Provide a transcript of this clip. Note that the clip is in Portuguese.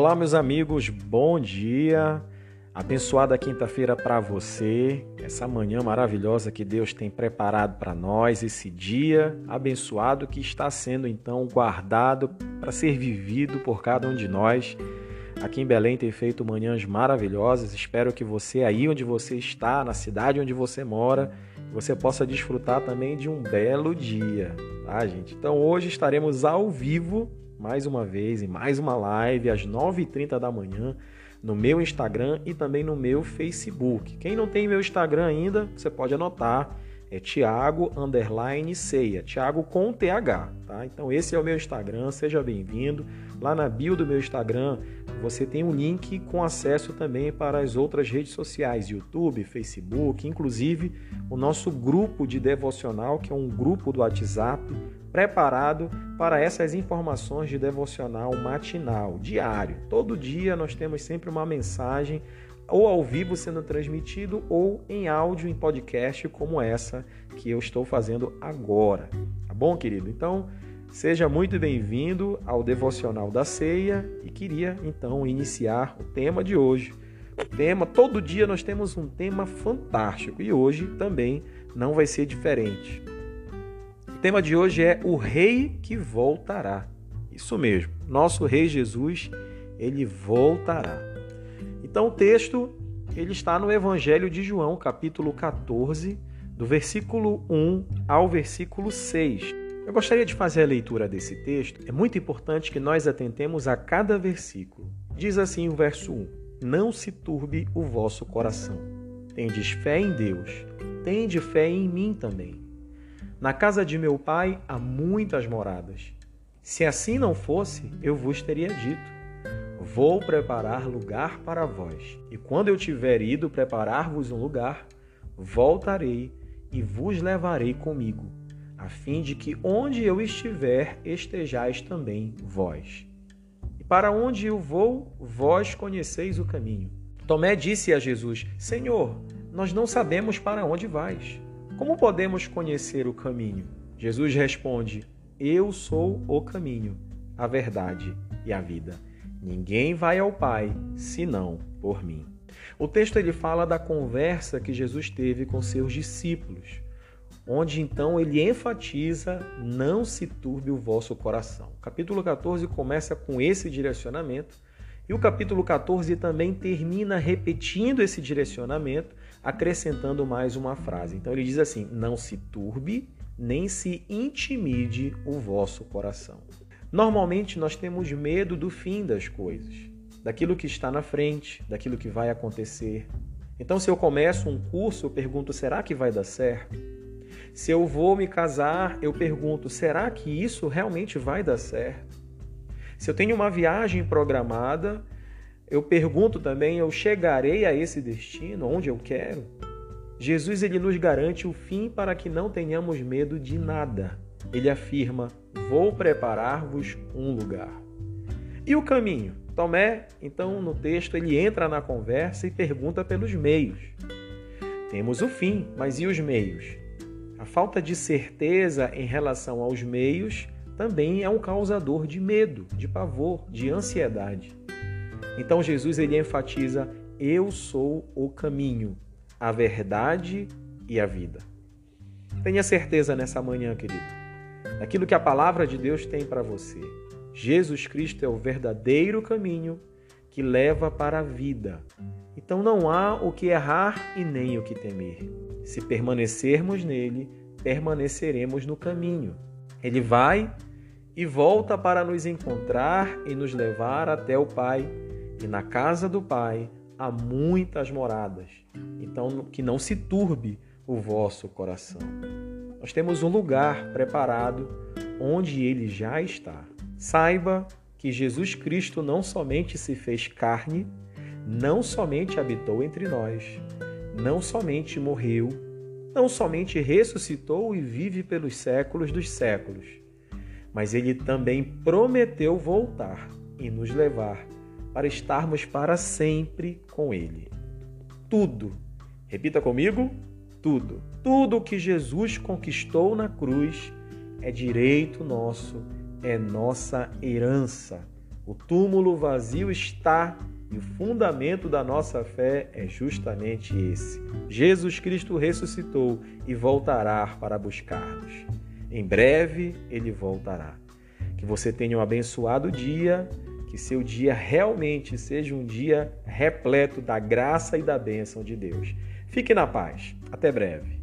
Olá, meus amigos, bom dia. Abençoada quinta-feira para você, essa manhã maravilhosa que Deus tem preparado para nós, esse dia abençoado que está sendo então guardado para ser vivido por cada um de nós. Aqui em Belém tem feito manhãs maravilhosas. Espero que você aí onde você está, na cidade onde você mora, você possa desfrutar também de um belo dia, tá, gente? Então hoje estaremos ao vivo mais uma vez em mais uma live às 9h30 da manhã no meu Instagram e também no meu Facebook. Quem não tem meu Instagram ainda, você pode anotar. É Thiago Underline Ceia. Thiago com TH, tá? Então esse é o meu Instagram, seja bem-vindo. Lá na bio do meu Instagram você tem um link com acesso também para as outras redes sociais, YouTube, Facebook, inclusive o nosso grupo de devocional, que é um grupo do WhatsApp preparado para essas informações de devocional matinal, diário. Todo dia nós temos sempre uma mensagem ou ao vivo sendo transmitido ou em áudio em podcast como essa que eu estou fazendo agora. Tá bom, querido? Então, seja muito bem-vindo ao devocional da ceia e queria então iniciar o tema de hoje. O tema, todo dia nós temos um tema fantástico e hoje também não vai ser diferente. O tema de hoje é o rei que voltará. Isso mesmo, nosso rei Jesus, ele voltará. Então o texto, ele está no Evangelho de João, capítulo 14, do versículo 1 ao versículo 6. Eu gostaria de fazer a leitura desse texto. É muito importante que nós atentemos a cada versículo. Diz assim o verso 1: Não se turbe o vosso coração. Tendes fé em Deus, tende fé em mim também. Na casa de meu pai há muitas moradas. Se assim não fosse, eu vos teria dito: Vou preparar lugar para vós. E quando eu tiver ido preparar-vos um lugar, voltarei e vos levarei comigo, a fim de que onde eu estiver estejais também vós. E para onde eu vou, vós conheceis o caminho. Tomé disse a Jesus: Senhor, nós não sabemos para onde vais. Como podemos conhecer o caminho? Jesus responde: Eu sou o caminho, a verdade e a vida. Ninguém vai ao Pai senão por mim. O texto ele fala da conversa que Jesus teve com seus discípulos, onde então ele enfatiza: não se turbe o vosso coração. O capítulo 14 começa com esse direcionamento e o capítulo 14 também termina repetindo esse direcionamento acrescentando mais uma frase. Então ele diz assim: Não se turbe, nem se intimide o vosso coração. Normalmente nós temos medo do fim das coisas, daquilo que está na frente, daquilo que vai acontecer. Então, se eu começo um curso, eu pergunto: será que vai dar certo? Se eu vou me casar, eu pergunto: será que isso realmente vai dar certo? Se eu tenho uma viagem programada, eu pergunto também, eu chegarei a esse destino onde eu quero? Jesus ele nos garante o fim para que não tenhamos medo de nada. Ele afirma: "Vou preparar-vos um lugar". E o caminho? Tomé, então, no texto, ele entra na conversa e pergunta pelos meios. Temos o fim, mas e os meios? A falta de certeza em relação aos meios também é um causador de medo, de pavor, de ansiedade. Então Jesus ele enfatiza: eu sou o caminho, a verdade e a vida. Tenha certeza nessa manhã, querido, daquilo que a palavra de Deus tem para você. Jesus Cristo é o verdadeiro caminho que leva para a vida. Então não há o que errar e nem o que temer. Se permanecermos nele, permaneceremos no caminho. Ele vai e volta para nos encontrar e nos levar até o Pai e na casa do Pai há muitas moradas. Então, que não se turbe o vosso coração. Nós temos um lugar preparado onde ele já está. Saiba que Jesus Cristo não somente se fez carne, não somente habitou entre nós, não somente morreu, não somente ressuscitou e vive pelos séculos dos séculos, mas ele também prometeu voltar e nos levar para estarmos para sempre com Ele. Tudo, repita comigo: tudo, tudo que Jesus conquistou na cruz é direito nosso, é nossa herança. O túmulo vazio está e o fundamento da nossa fé é justamente esse. Jesus Cristo ressuscitou e voltará para buscar-nos. Em breve ele voltará. Que você tenha um abençoado dia, que seu dia realmente seja um dia repleto da graça e da bênção de Deus. Fique na paz. Até breve.